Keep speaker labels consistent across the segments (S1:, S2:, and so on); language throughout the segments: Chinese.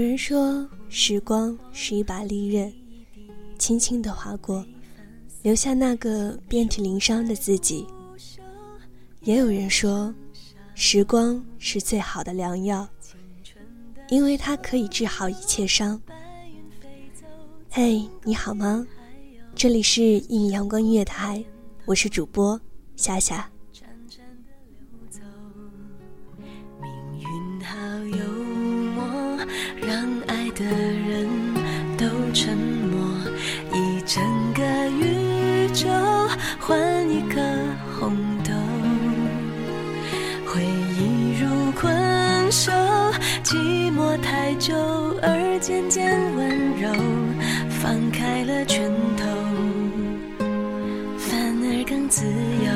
S1: 有人说，时光是一把利刃，轻轻地划过，留下那个遍体鳞伤的自己。也有人说，时光是最好的良药，因为它可以治好一切伤。嘿，你好吗？这里是《一米阳光音乐台》，我是主播夏夏。
S2: 困兽，寂寞太久而渐渐温柔，放开了拳头，反而更自由。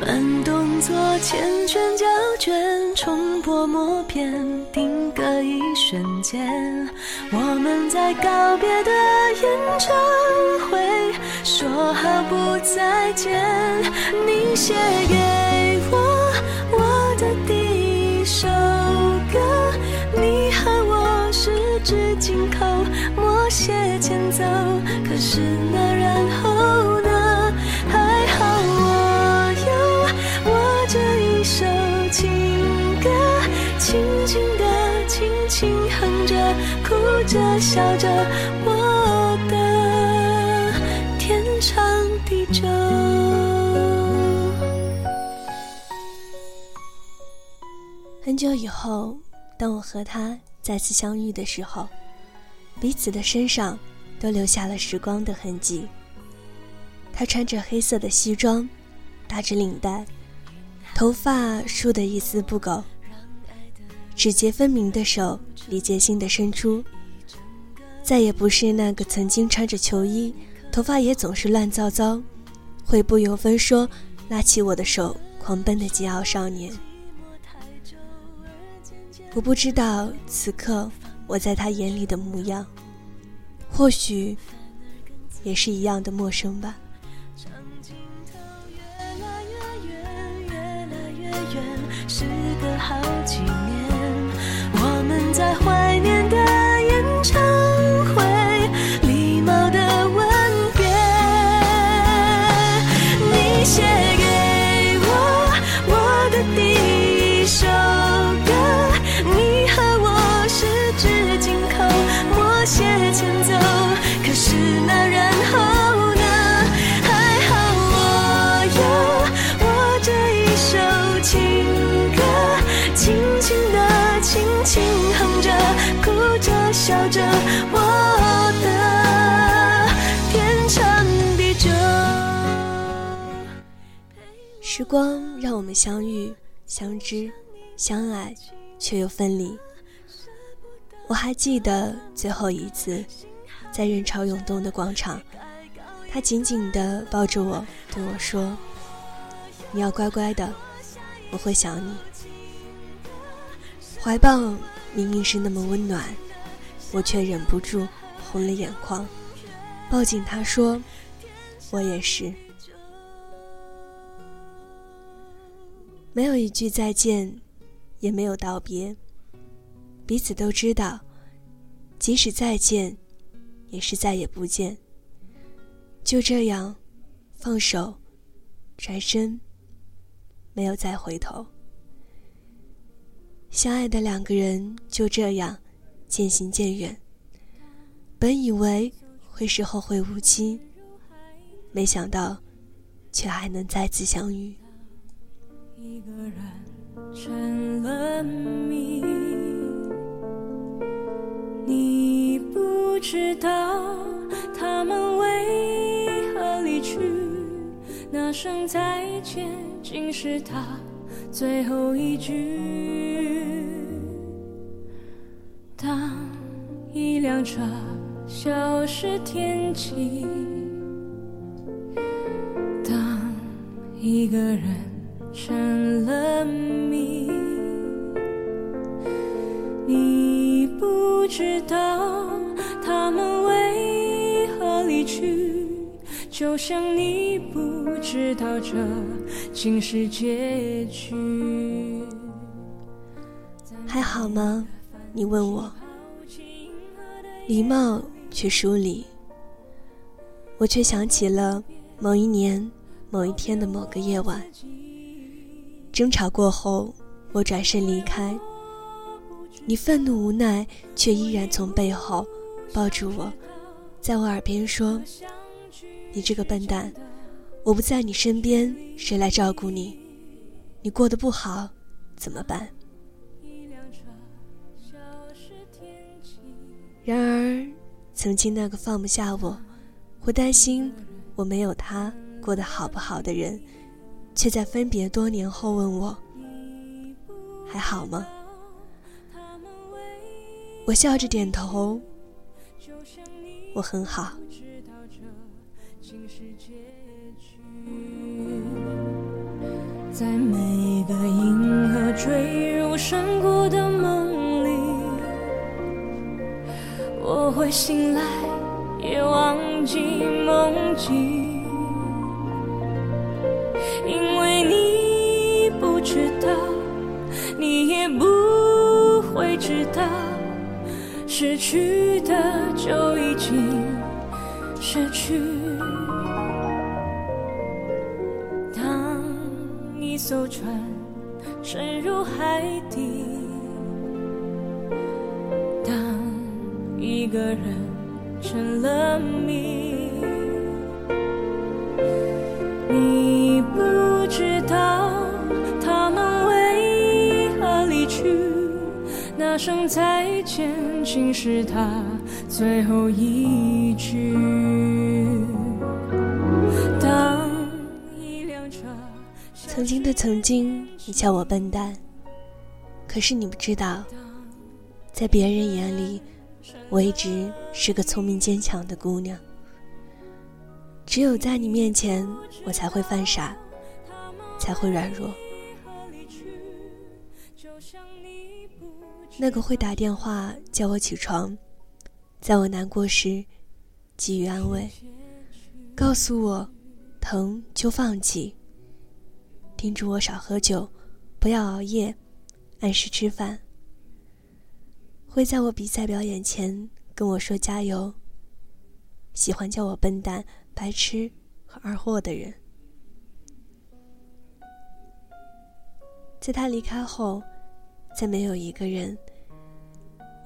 S2: 慢动作缱绻胶卷，重播默片，定格一瞬间。我们在告别的演唱会，说好不再见。你写给是那然后呢？还好我有我这一首情歌，轻轻地，轻轻哼着，哭着，笑着，我的天长地久。
S1: 很久以后，当我和他再次相遇的时候，彼此的身上都留下了时光的痕迹。他穿着黑色的西装，打着领带，头发梳得一丝不苟，指节分明的手礼节性的伸出，再也不是那个曾经穿着球衣，头发也总是乱糟糟，会不由分说拉起我的手狂奔的桀骜少年。我不知道此刻我在他眼里的模样，或许也是一样的陌生吧。
S2: 着，我的天长地久。
S1: 时光让我们相遇、相知、相爱，却又分离。我还记得最后一次，在人潮涌动的广场，他紧紧地抱着我，对我说：“你要乖乖的，我会想你。”怀抱明明是那么温暖，我却忍不住红了眼眶抱紧他说我也是。没有一句再见也没有道别彼此都知道即使再见也是再也不见。就这样放手转身没有再回头。相爱的两个人就这样渐行渐远。本以为会是后会无期，没想到，却还能再次相遇。
S3: 一个人成了谜，你不知道他们为何离去，那声再见竟是他最后一句。一辆车消失天际，当一个人成了谜，你不知道他们为何离去，就像你不知道这竟是结局。
S1: 还好吗？你问我，礼貌却疏离，我却想起了某一年某一天的某个夜晚。争吵过后，我转身离开，你愤怒无奈，却依然从背后抱住我，在我耳边说：“你这个笨蛋，我不在你身边，谁来照顾你？你过得不好，怎么办？”然而，曾经那个放不下我，会担心我没有他过得好不好的人，却在分别多年后问我还好吗？我笑着点头，我很好。
S3: 在每个银河坠入山谷的醒来，也忘记梦境，因为你不知道，你也不会知道，失去的就已经失去。当一艘船沉入海底。一个人成了谜，你不知道他们为何离去，那声再见竟是他最后一句。当一辆车，
S1: 曾经的曾经，你叫我笨蛋，可是你不知道，在别人眼里。我一直是个聪明坚强的姑娘，只有在你面前，我才会犯傻，才会软弱。那个会打电话叫我起床，在我难过时给予安慰，告诉我疼就放弃，叮嘱我少喝酒，不要熬夜，按时吃饭。会在我比赛表演前跟我说加油。喜欢叫我笨蛋、白痴和二货的人，在他离开后，再没有一个人，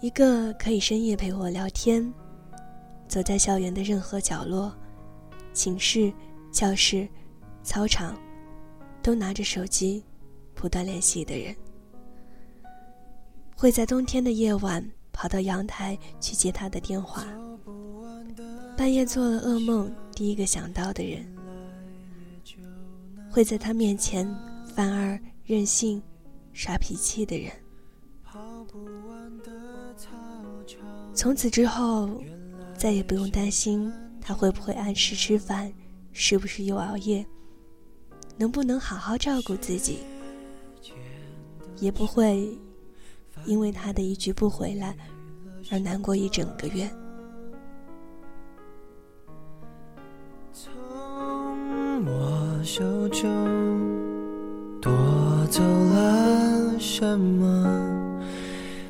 S1: 一个可以深夜陪我聊天，走在校园的任何角落，寝室、教室、操场，都拿着手机，不断联系的人。会在冬天的夜晚跑到阳台去接他的电话，半夜做了噩梦，第一个想到的人，会在他面前犯二任性、耍脾气的人。从此之后，再也不用担心他会不会按时吃饭，是不是又熬夜，能不能好好照顾自己，也不会。因为他的一句不回来，而难过一整个月。
S4: 从我手中夺走了什么？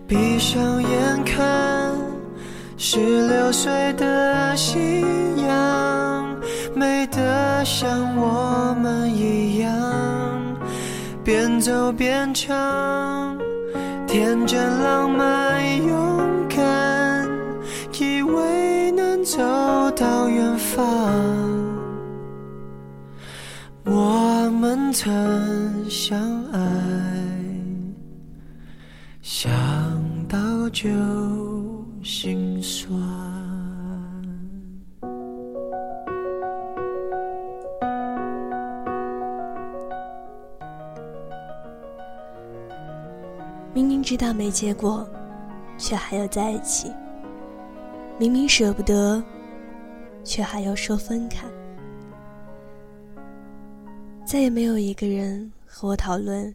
S4: 闭上眼看，十六岁的夕阳，美得像我们一样，边走边唱，天真浪漫勇敢，以为能走到远方。我们曾相爱，想到就心
S1: 明知道没结果，却还要在一起；明明舍不得，却还要说分开。再也没有一个人和我讨论，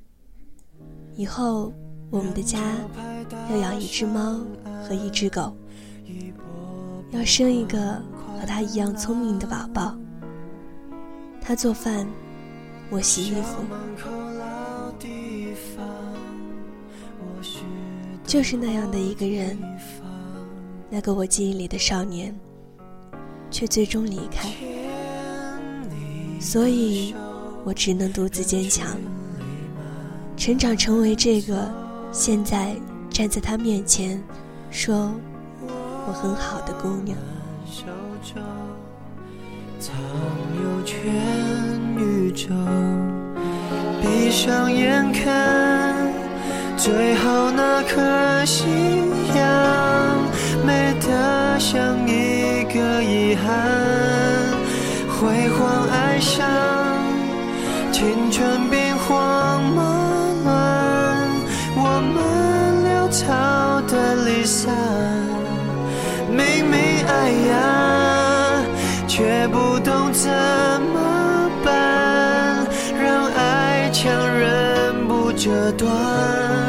S1: 以后我们的家要养一只猫和一只狗，要生一个和他一样聪明的宝宝。他做饭，我洗衣服，就是那样的一个人，那个我记忆里的少年，却最终离开，所以。我只能独自坚强，成长成为这个现在站在他面前说我很好的姑娘。
S4: 藏有全宇宙，闭上眼看，最后那颗夕阳，美得像一个遗憾，辉煌爱上。青春兵荒马乱，我们潦草的离散。明明爱呀，却不懂怎么办，让爱强忍不折断。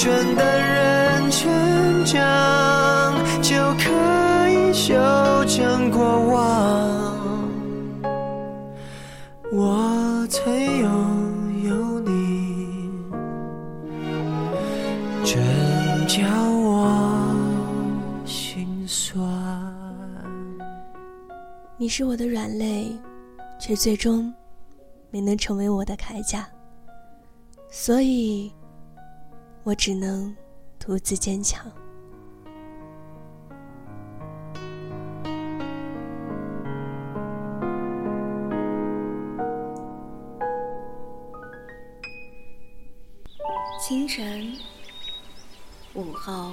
S4: 不准等人成长，就可以修正过往？我曾拥有你，真叫我心酸。
S1: 你是我的软肋，却最终没能成为我的铠甲，所以我只能独自坚强。
S5: 清晨，午后，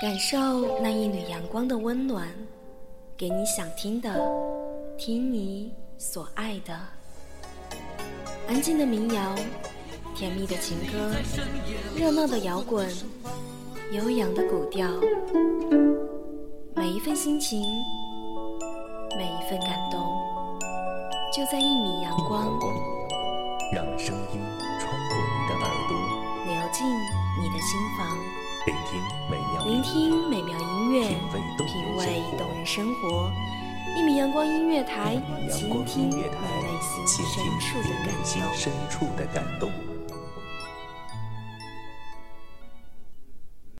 S5: 感受那一缕阳光的温暖，给你想听的，听你所爱的。安静的民谣，甜蜜的情歌，热闹的摇滚，悠扬的古调，每一份心情，每一份感动，就在一米阳光。
S6: 让声音穿过你的耳朵，
S5: 流进你的心房，
S6: 聆听美妙，
S5: 聆听美妙音乐，品味动人生活。一米阳光音乐台，倾听你内心深处的感动。